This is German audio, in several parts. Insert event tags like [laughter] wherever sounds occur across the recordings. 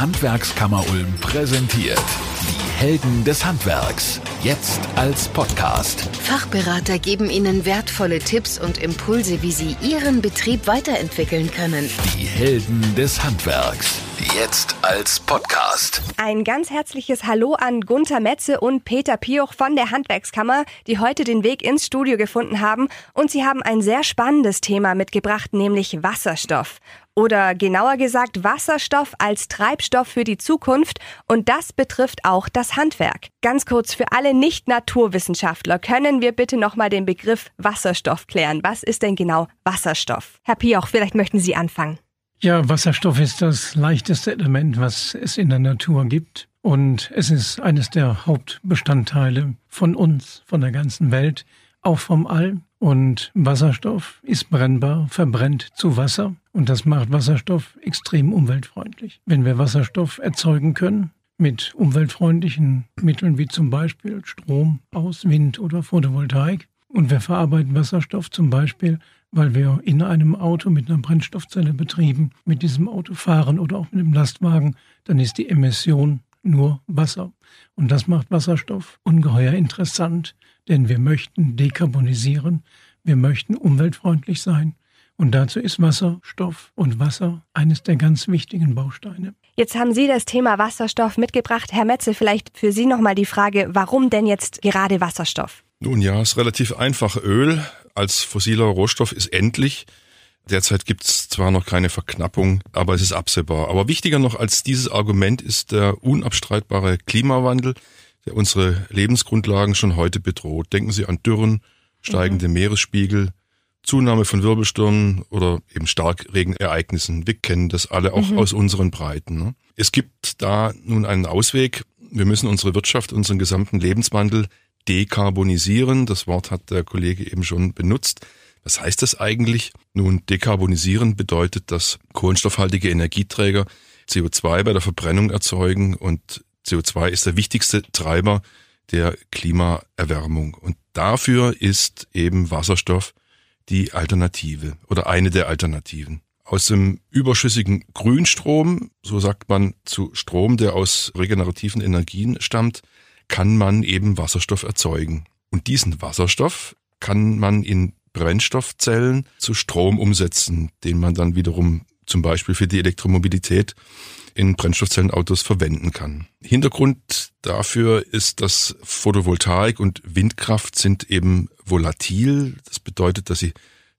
Handwerkskammer Ulm präsentiert. Die Helden des Handwerks. Jetzt als Podcast. Fachberater geben Ihnen wertvolle Tipps und Impulse, wie Sie Ihren Betrieb weiterentwickeln können. Die Helden des Handwerks. Jetzt als Podcast. Ein ganz herzliches Hallo an Gunther Metze und Peter Pioch von der Handwerkskammer, die heute den Weg ins Studio gefunden haben. Und sie haben ein sehr spannendes Thema mitgebracht, nämlich Wasserstoff. Oder genauer gesagt Wasserstoff als Treibstoff für die Zukunft. Und das betrifft auch das Handwerk. Ganz kurz für alle Nicht-Naturwissenschaftler, können wir bitte nochmal den Begriff Wasserstoff klären? Was ist denn genau Wasserstoff? Herr Pioch, vielleicht möchten Sie anfangen. Ja, Wasserstoff ist das leichteste Element, was es in der Natur gibt. Und es ist eines der Hauptbestandteile von uns, von der ganzen Welt, auch vom All. Und Wasserstoff ist brennbar, verbrennt zu Wasser. Und das macht Wasserstoff extrem umweltfreundlich. Wenn wir Wasserstoff erzeugen können, mit umweltfreundlichen Mitteln wie zum Beispiel Strom aus Wind oder Photovoltaik, und wir verarbeiten Wasserstoff zum Beispiel weil wir in einem Auto mit einer Brennstoffzelle betrieben mit diesem Auto fahren oder auch mit einem Lastwagen, dann ist die Emission nur Wasser. Und das macht Wasserstoff ungeheuer interessant, denn wir möchten dekarbonisieren, wir möchten umweltfreundlich sein. Und dazu ist Wasserstoff und Wasser eines der ganz wichtigen Bausteine. Jetzt haben Sie das Thema Wasserstoff mitgebracht. Herr Metze, vielleicht für Sie nochmal die Frage, warum denn jetzt gerade Wasserstoff? Nun ja, ist relativ einfach. Öl als fossiler Rohstoff ist endlich. Derzeit gibt es zwar noch keine Verknappung, aber es ist absehbar. Aber wichtiger noch als dieses Argument ist der unabstreitbare Klimawandel, der unsere Lebensgrundlagen schon heute bedroht. Denken Sie an Dürren, steigende mhm. Meeresspiegel, Zunahme von Wirbelstürmen oder eben Starkregenereignissen. Wir kennen das alle auch mhm. aus unseren Breiten. Ne? Es gibt da nun einen Ausweg. Wir müssen unsere Wirtschaft, unseren gesamten Lebenswandel dekarbonisieren. Das Wort hat der Kollege eben schon benutzt. Was heißt das eigentlich? Nun, dekarbonisieren bedeutet, dass kohlenstoffhaltige Energieträger CO2 bei der Verbrennung erzeugen und CO2 ist der wichtigste Treiber der Klimaerwärmung. Und dafür ist eben Wasserstoff die Alternative oder eine der Alternativen. Aus dem überschüssigen Grünstrom, so sagt man zu Strom, der aus regenerativen Energien stammt, kann man eben Wasserstoff erzeugen. Und diesen Wasserstoff kann man in Brennstoffzellen zu Strom umsetzen, den man dann wiederum zum Beispiel für die Elektromobilität in Brennstoffzellenautos verwenden kann. Hintergrund dafür ist, dass Photovoltaik und Windkraft sind eben volatil. Das bedeutet, dass sie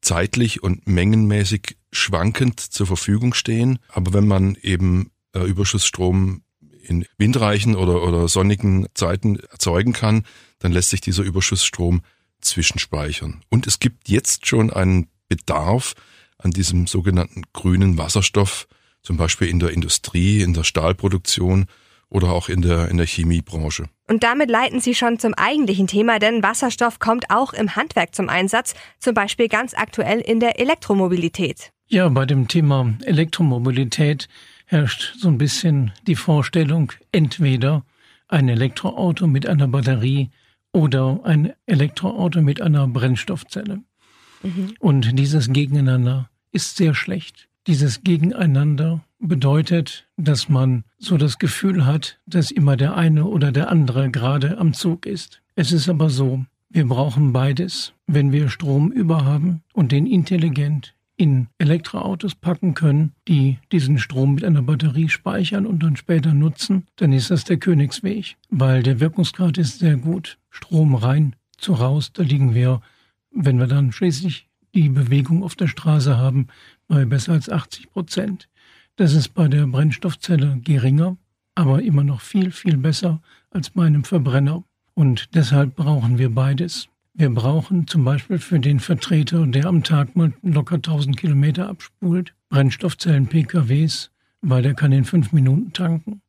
zeitlich und mengenmäßig schwankend zur Verfügung stehen. Aber wenn man eben äh, Überschussstrom in windreichen oder, oder sonnigen Zeiten erzeugen kann, dann lässt sich dieser Überschussstrom zwischenspeichern. Und es gibt jetzt schon einen Bedarf an diesem sogenannten grünen Wasserstoff, zum Beispiel in der Industrie, in der Stahlproduktion oder auch in der, in der Chemiebranche. Und damit leiten Sie schon zum eigentlichen Thema, denn Wasserstoff kommt auch im Handwerk zum Einsatz, zum Beispiel ganz aktuell in der Elektromobilität. Ja, bei dem Thema Elektromobilität herrscht so ein bisschen die Vorstellung, entweder ein Elektroauto mit einer Batterie oder ein Elektroauto mit einer Brennstoffzelle. Mhm. Und dieses Gegeneinander ist sehr schlecht. Dieses Gegeneinander bedeutet, dass man so das Gefühl hat, dass immer der eine oder der andere gerade am Zug ist. Es ist aber so, wir brauchen beides. Wenn wir Strom überhaben und den intelligent in Elektroautos packen können, die diesen Strom mit einer Batterie speichern und dann später nutzen, dann ist das der Königsweg, weil der Wirkungsgrad ist sehr gut. Strom rein zu raus, da liegen wir, wenn wir dann schließlich die Bewegung auf der Straße haben, bei besser als 80 Prozent. Das ist bei der Brennstoffzelle geringer, aber immer noch viel, viel besser als bei einem Verbrenner. Und deshalb brauchen wir beides. Wir brauchen zum Beispiel für den Vertreter, der am Tag mal locker 1000 Kilometer abspult, Brennstoffzellen-PKWs, weil der kann in fünf Minuten tanken.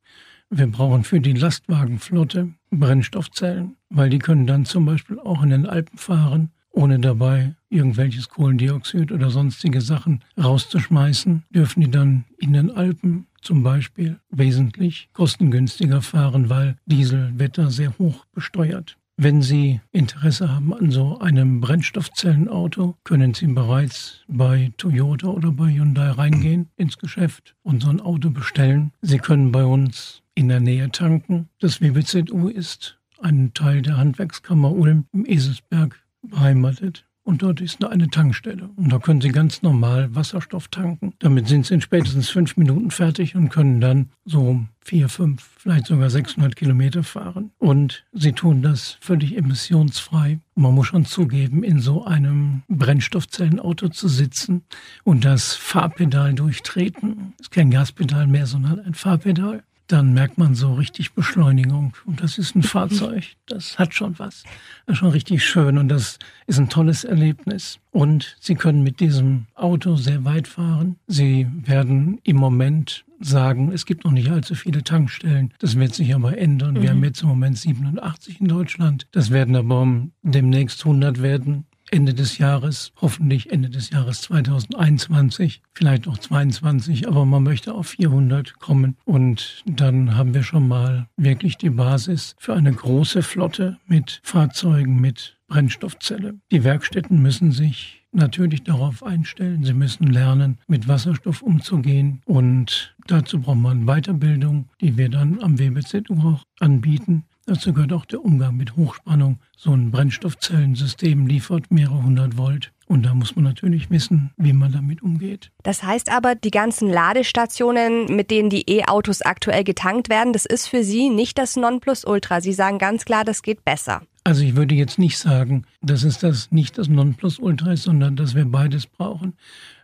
Wir brauchen für die Lastwagenflotte Brennstoffzellen, weil die können dann zum Beispiel auch in den Alpen fahren, ohne dabei irgendwelches Kohlendioxid oder sonstige Sachen rauszuschmeißen, dürfen die dann in den Alpen zum Beispiel wesentlich kostengünstiger fahren, weil Dieselwetter sehr hoch besteuert. Wenn Sie Interesse haben an so einem Brennstoffzellenauto, können Sie bereits bei Toyota oder bei Hyundai reingehen ins Geschäft und so ein Auto bestellen. Sie können bei uns in der Nähe tanken. Das WBZU ist ein Teil der Handwerkskammer Ulm im Eselsberg beheimatet. Und dort ist eine Tankstelle. Und da können Sie ganz normal Wasserstoff tanken. Damit sind Sie in spätestens fünf Minuten fertig und können dann so vier, fünf, vielleicht sogar 600 Kilometer fahren. Und Sie tun das völlig emissionsfrei. Man muss schon zugeben, in so einem Brennstoffzellenauto zu sitzen und das Fahrpedal durchtreten. ist kein Gaspedal mehr, sondern ein Fahrpedal dann merkt man so richtig Beschleunigung. Und das ist ein Fahrzeug, das hat schon was. Das ist schon richtig schön und das ist ein tolles Erlebnis. Und Sie können mit diesem Auto sehr weit fahren. Sie werden im Moment sagen, es gibt noch nicht allzu viele Tankstellen. Das wird sich aber ändern. Wir mhm. haben jetzt im Moment 87 in Deutschland. Das werden aber demnächst 100 werden. Ende des Jahres, hoffentlich Ende des Jahres 2021, vielleicht auch 22, aber man möchte auf 400 kommen und dann haben wir schon mal wirklich die Basis für eine große Flotte mit Fahrzeugen mit Brennstoffzelle. Die Werkstätten müssen sich natürlich darauf einstellen. Sie müssen lernen, mit Wasserstoff umzugehen. Und dazu braucht man Weiterbildung, die wir dann am WBZU auch anbieten. Dazu gehört auch der Umgang mit Hochspannung. So ein Brennstoffzellensystem liefert mehrere hundert Volt. Und da muss man natürlich wissen, wie man damit umgeht. Das heißt aber, die ganzen Ladestationen, mit denen die E-Autos aktuell getankt werden, das ist für Sie nicht das Nonplusultra. Sie sagen ganz klar, das geht besser. Also ich würde jetzt nicht sagen, dass es das nicht das Nonplusultra ist, sondern dass wir beides brauchen.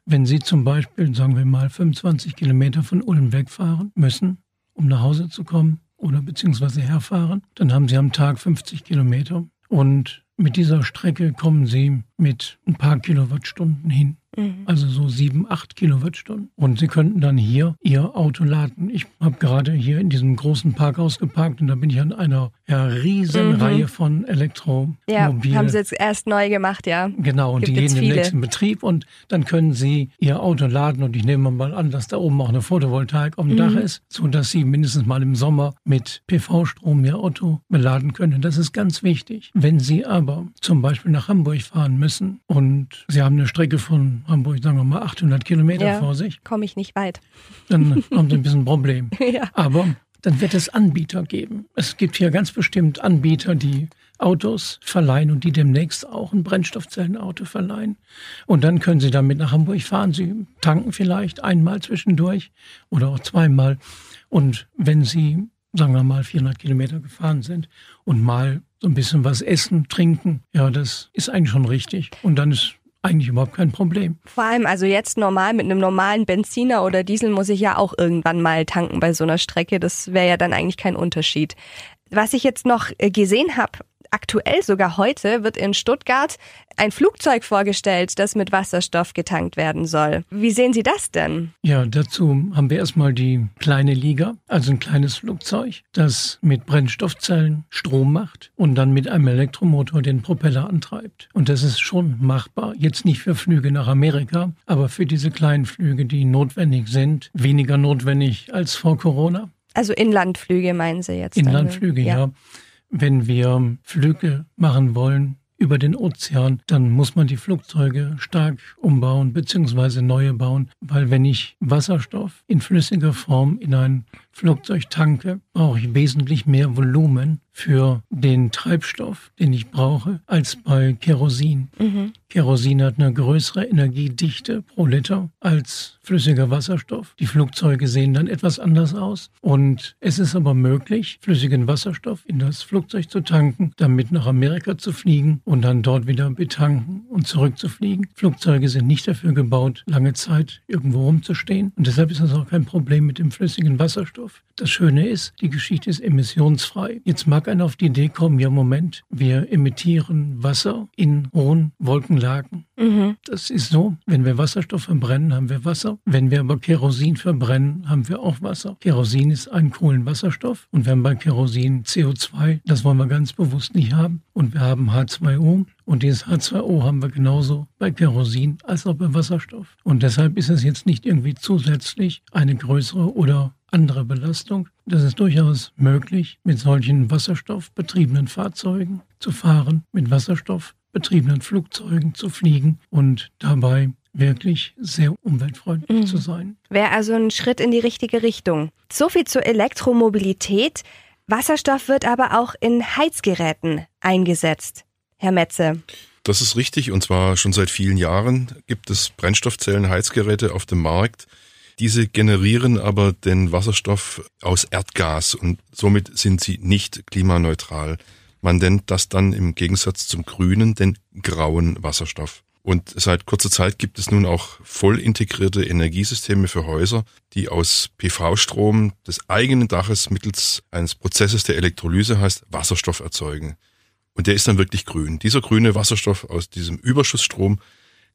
Wenn Sie zum Beispiel, sagen wir mal, 25 Kilometer von Ulm wegfahren müssen, um nach Hause zu kommen, oder beziehungsweise herfahren, dann haben Sie am Tag 50 Kilometer. Und mit dieser Strecke kommen Sie mit ein paar Kilowattstunden hin. Mhm. Also so sieben, acht Kilowattstunden. Und Sie könnten dann hier Ihr Auto laden. Ich habe gerade hier in diesem großen Parkhaus geparkt und da bin ich an einer ja, riesen mhm. Reihe von Elektromobilen. Ja, haben Sie jetzt erst neu gemacht, ja. Genau, und Gibt die gehen im nächsten Betrieb und dann können Sie Ihr Auto laden und ich nehme mal an, dass da oben auch eine Photovoltaik auf dem mhm. Dach ist, sodass Sie mindestens mal im Sommer mit PV-Strom Ihr Auto beladen können. Das ist ganz wichtig. Wenn Sie aber zum Beispiel nach Hamburg fahren müssen und Sie haben eine Strecke von Hamburg, sagen wir mal, 800 Kilometer ja, vor sich. Komme ich nicht weit. Dann haben Sie ein bisschen ein Problem. [laughs] ja. Aber dann wird es Anbieter geben. Es gibt hier ganz bestimmt Anbieter, die Autos verleihen und die demnächst auch ein Brennstoffzellenauto verleihen. Und dann können Sie damit nach Hamburg fahren. Sie tanken vielleicht einmal zwischendurch oder auch zweimal. Und wenn Sie, sagen wir mal, 400 Kilometer gefahren sind und mal so ein bisschen was essen, trinken, ja, das ist eigentlich schon richtig. Und dann ist eigentlich überhaupt kein Problem. Vor allem also jetzt normal mit einem normalen Benziner oder Diesel muss ich ja auch irgendwann mal tanken bei so einer Strecke. Das wäre ja dann eigentlich kein Unterschied. Was ich jetzt noch äh, gesehen habe, aktuell sogar heute wird in Stuttgart ein Flugzeug vorgestellt, das mit Wasserstoff getankt werden soll. Wie sehen Sie das denn? Ja, dazu haben wir erstmal die kleine Liga, also ein kleines Flugzeug, das mit Brennstoffzellen Strom macht und dann mit einem Elektromotor den Propeller antreibt. Und das ist schon machbar. Jetzt nicht für Flüge nach Amerika, aber für diese kleinen Flüge, die notwendig sind, weniger notwendig als vor Corona. Also Inlandflüge meinen Sie jetzt? Inlandflüge, ja. ja. Wenn wir Flüge machen wollen über den Ozean, dann muss man die Flugzeuge stark umbauen bzw. neue bauen, weil wenn ich Wasserstoff in flüssiger Form in ein Flugzeug tanke, brauche ich wesentlich mehr Volumen für den Treibstoff, den ich brauche, als bei Kerosin. Mhm. Kerosin hat eine größere Energiedichte pro Liter als flüssiger Wasserstoff. Die Flugzeuge sehen dann etwas anders aus. Und es ist aber möglich, flüssigen Wasserstoff in das Flugzeug zu tanken, damit nach Amerika zu fliegen und dann dort wieder betanken und zurückzufliegen. Flugzeuge sind nicht dafür gebaut, lange Zeit irgendwo rumzustehen. Und deshalb ist das auch kein Problem mit dem flüssigen Wasserstoff. Das Schöne ist, die Geschichte ist emissionsfrei. Jetzt mag einer auf die Idee kommen, ja Moment, wir emittieren Wasser in hohen Wolken Anlagen. Mhm. Das ist so. Wenn wir Wasserstoff verbrennen, haben wir Wasser. Wenn wir aber Kerosin verbrennen, haben wir auch Wasser. Kerosin ist ein Kohlenwasserstoff. Und wir haben bei Kerosin CO2. Das wollen wir ganz bewusst nicht haben. Und wir haben H2O. Und dieses H2O haben wir genauso bei Kerosin als auch bei Wasserstoff. Und deshalb ist es jetzt nicht irgendwie zusätzlich eine größere oder andere Belastung. Das ist durchaus möglich, mit solchen wasserstoffbetriebenen Fahrzeugen zu fahren, mit wasserstoffbetriebenen Flugzeugen zu fliegen und dabei wirklich sehr umweltfreundlich mhm. zu sein. Wäre also ein Schritt in die richtige Richtung. So viel zur Elektromobilität. Wasserstoff wird aber auch in Heizgeräten eingesetzt. Herr Metze. Das ist richtig und zwar schon seit vielen Jahren gibt es Brennstoffzellen-Heizgeräte auf dem Markt. Diese generieren aber den Wasserstoff aus Erdgas und somit sind sie nicht klimaneutral. Man nennt das dann im Gegensatz zum grünen den grauen Wasserstoff. Und seit kurzer Zeit gibt es nun auch voll integrierte Energiesysteme für Häuser, die aus PV-Strom des eigenen Daches mittels eines Prozesses der Elektrolyse heißt Wasserstoff erzeugen. Und der ist dann wirklich grün. Dieser grüne Wasserstoff aus diesem Überschussstrom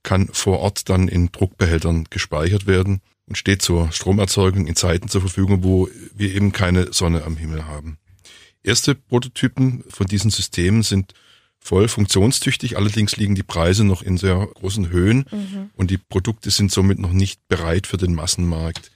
kann vor Ort dann in Druckbehältern gespeichert werden und steht zur Stromerzeugung in Zeiten zur Verfügung, wo wir eben keine Sonne am Himmel haben. Erste Prototypen von diesen Systemen sind voll funktionstüchtig. Allerdings liegen die Preise noch in sehr großen Höhen mhm. und die Produkte sind somit noch nicht bereit für den Massenmarkt.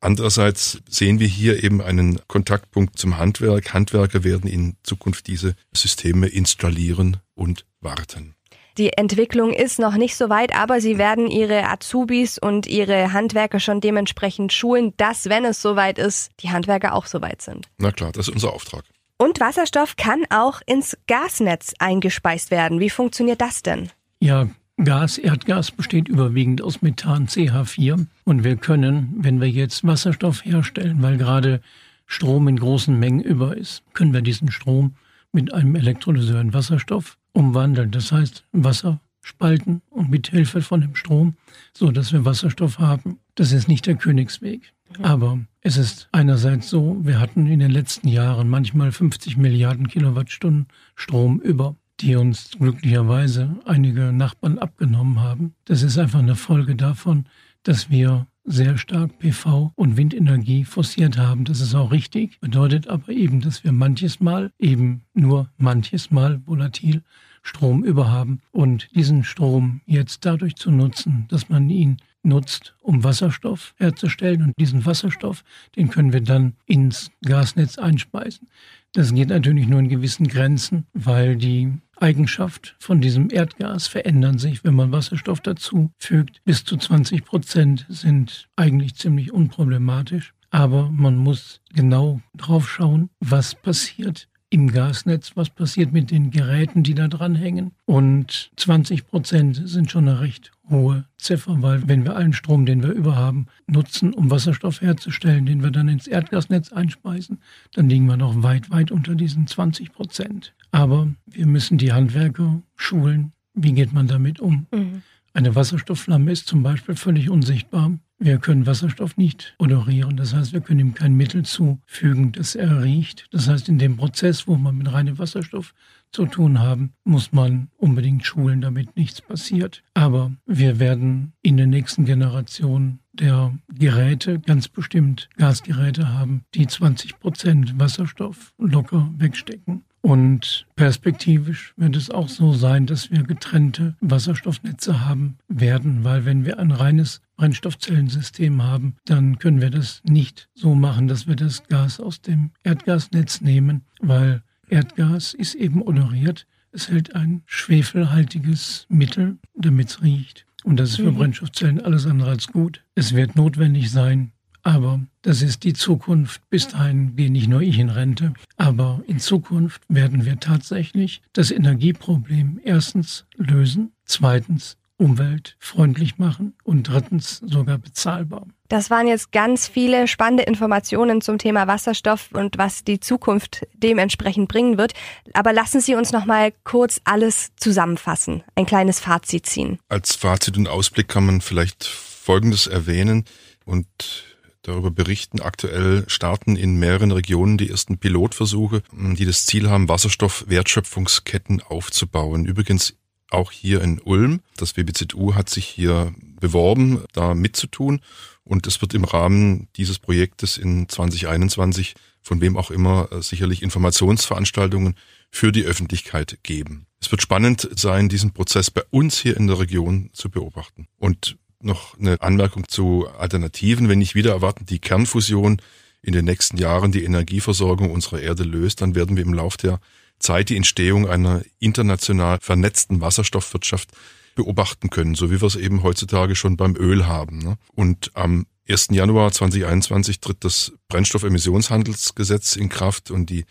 Andererseits sehen wir hier eben einen Kontaktpunkt zum Handwerk. Handwerker werden in Zukunft diese Systeme installieren und warten. Die Entwicklung ist noch nicht so weit, aber sie werden ihre Azubis und ihre Handwerker schon dementsprechend schulen, dass, wenn es soweit ist, die Handwerker auch soweit sind. Na klar, das ist unser Auftrag. Und Wasserstoff kann auch ins Gasnetz eingespeist werden. Wie funktioniert das denn? Ja, Gas, Erdgas besteht überwiegend aus Methan CH4 und wir können, wenn wir jetzt Wasserstoff herstellen, weil gerade Strom in großen Mengen über ist, können wir diesen Strom mit einem Elektrolyseur in Wasserstoff umwandeln. Das heißt, Wasser spalten und mit Hilfe von dem Strom, so dass wir Wasserstoff haben. Das ist nicht der Königsweg. Aber es ist einerseits so, wir hatten in den letzten Jahren manchmal 50 Milliarden Kilowattstunden Strom über, die uns glücklicherweise einige Nachbarn abgenommen haben. Das ist einfach eine Folge davon, dass wir sehr stark PV und Windenergie forciert haben. Das ist auch richtig, bedeutet aber eben, dass wir manches Mal, eben nur manches Mal volatil Strom überhaben und diesen Strom jetzt dadurch zu nutzen, dass man ihn nutzt, um Wasserstoff herzustellen. Und diesen Wasserstoff, den können wir dann ins Gasnetz einspeisen. Das geht natürlich nur in gewissen Grenzen, weil die Eigenschaft von diesem Erdgas verändern sich, wenn man Wasserstoff dazu fügt. Bis zu 20 Prozent sind eigentlich ziemlich unproblematisch. Aber man muss genau drauf schauen, was passiert, im Gasnetz, was passiert mit den Geräten, die da dranhängen. Und 20 Prozent sind schon eine recht hohe Ziffer, weil wenn wir allen Strom, den wir überhaben, nutzen, um Wasserstoff herzustellen, den wir dann ins Erdgasnetz einspeisen, dann liegen wir noch weit, weit unter diesen 20 Prozent. Aber wir müssen die Handwerker schulen. Wie geht man damit um? Mhm. Eine Wasserstoffflamme ist zum Beispiel völlig unsichtbar. Wir können Wasserstoff nicht odorieren. Das heißt, wir können ihm kein Mittel zufügen, das er riecht. Das heißt, in dem Prozess, wo wir mit reinem Wasserstoff zu tun haben, muss man unbedingt schulen, damit nichts passiert. Aber wir werden in der nächsten Generation der Geräte ganz bestimmt Gasgeräte haben, die 20 Prozent Wasserstoff locker wegstecken. Und perspektivisch wird es auch so sein, dass wir getrennte Wasserstoffnetze haben werden, weil wenn wir ein reines Brennstoffzellensystem haben, dann können wir das nicht so machen, dass wir das Gas aus dem Erdgasnetz nehmen, weil Erdgas ist eben odoriert. Es hält ein schwefelhaltiges Mittel, damit es riecht. Und das ist für mhm. Brennstoffzellen alles andere als gut. Es wird notwendig sein, aber das ist die Zukunft. Bis dahin gehe nicht nur ich in Rente. Aber in Zukunft werden wir tatsächlich das Energieproblem erstens lösen, zweitens umweltfreundlich machen und drittens sogar bezahlbar. Das waren jetzt ganz viele spannende Informationen zum Thema Wasserstoff und was die Zukunft dementsprechend bringen wird. Aber lassen Sie uns noch mal kurz alles zusammenfassen, ein kleines Fazit ziehen. Als Fazit und Ausblick kann man vielleicht Folgendes erwähnen und darüber berichten. Aktuell starten in mehreren Regionen die ersten Pilotversuche, die das Ziel haben, Wasserstoff-Wertschöpfungsketten aufzubauen. Übrigens auch hier in Ulm. Das WBZU hat sich hier beworben, da mitzutun. Und es wird im Rahmen dieses Projektes in 2021 von wem auch immer äh, sicherlich Informationsveranstaltungen für die Öffentlichkeit geben. Es wird spannend sein, diesen Prozess bei uns hier in der Region zu beobachten. Und noch eine Anmerkung zu Alternativen. Wenn nicht wieder erwarten, die Kernfusion in den nächsten Jahren die Energieversorgung unserer Erde löst, dann werden wir im Lauf der Zeit die Entstehung einer international vernetzten Wasserstoffwirtschaft beobachten können, so wie wir es eben heutzutage schon beim Öl haben. Ne? Und am 1. Januar 2021 tritt das Brennstoffemissionshandelsgesetz in Kraft und die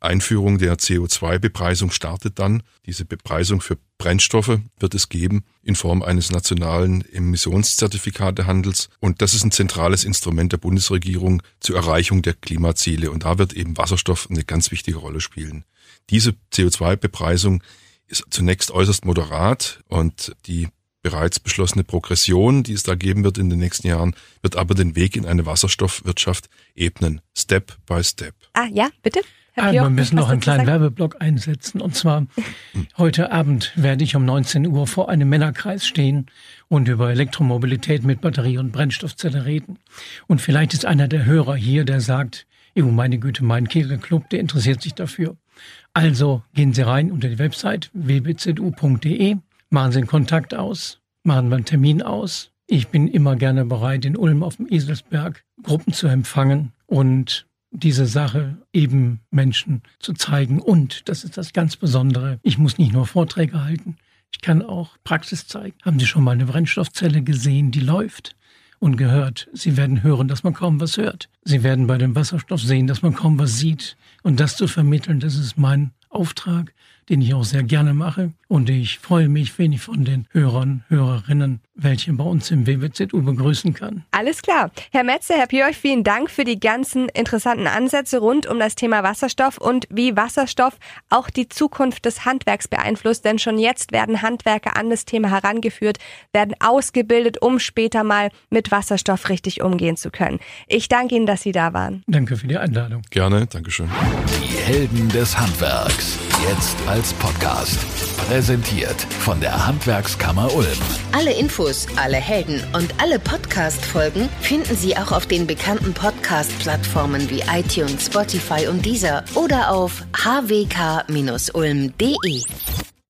Einführung der CO2-Bepreisung startet dann. Diese Bepreisung für Brennstoffe wird es geben in Form eines nationalen Emissionszertifikatehandels. Und das ist ein zentrales Instrument der Bundesregierung zur Erreichung der Klimaziele. Und da wird eben Wasserstoff eine ganz wichtige Rolle spielen. Diese CO2-Bepreisung ist zunächst äußerst moderat und die bereits beschlossene Progression, die es da geben wird in den nächsten Jahren, wird aber den Weg in eine Wasserstoffwirtschaft ebnen, Step by Step. Ah, ja, bitte. Ah, wir müssen noch einen kleinen Werbeblock einsetzen. Und zwar [laughs] heute Abend werde ich um 19 Uhr vor einem Männerkreis stehen und über Elektromobilität mit Batterie und Brennstoffzelle reden. Und vielleicht ist einer der Hörer hier, der sagt, oh meine Güte, mein Kegelclub, der interessiert sich dafür. Also gehen Sie rein unter die Website wbzu.de, machen Sie einen Kontakt aus, machen wir einen Termin aus. Ich bin immer gerne bereit, in Ulm auf dem Eselsberg Gruppen zu empfangen und diese Sache eben Menschen zu zeigen. Und, das ist das ganz Besondere, ich muss nicht nur Vorträge halten, ich kann auch Praxis zeigen. Haben Sie schon mal eine Brennstoffzelle gesehen, die läuft? Und gehört. Sie werden hören, dass man kaum was hört. Sie werden bei dem Wasserstoff sehen, dass man kaum was sieht. Und das zu vermitteln, das ist mein Auftrag den ich auch sehr gerne mache. Und ich freue mich, wenn ich von den Hörern, Hörerinnen, welche bei uns im WWZU begrüßen kann. Alles klar. Herr Metze, Herr Pjörch, vielen Dank für die ganzen interessanten Ansätze rund um das Thema Wasserstoff und wie Wasserstoff auch die Zukunft des Handwerks beeinflusst. Denn schon jetzt werden Handwerker an das Thema herangeführt, werden ausgebildet, um später mal mit Wasserstoff richtig umgehen zu können. Ich danke Ihnen, dass Sie da waren. Danke für die Einladung. Gerne, Dankeschön. Die Helden des Handwerks. Jetzt als Podcast. Präsentiert von der Handwerkskammer Ulm. Alle Infos, alle Helden und alle Podcast-Folgen finden Sie auch auf den bekannten Podcast-Plattformen wie iTunes, Spotify und Deezer oder auf hwk-ulm.de.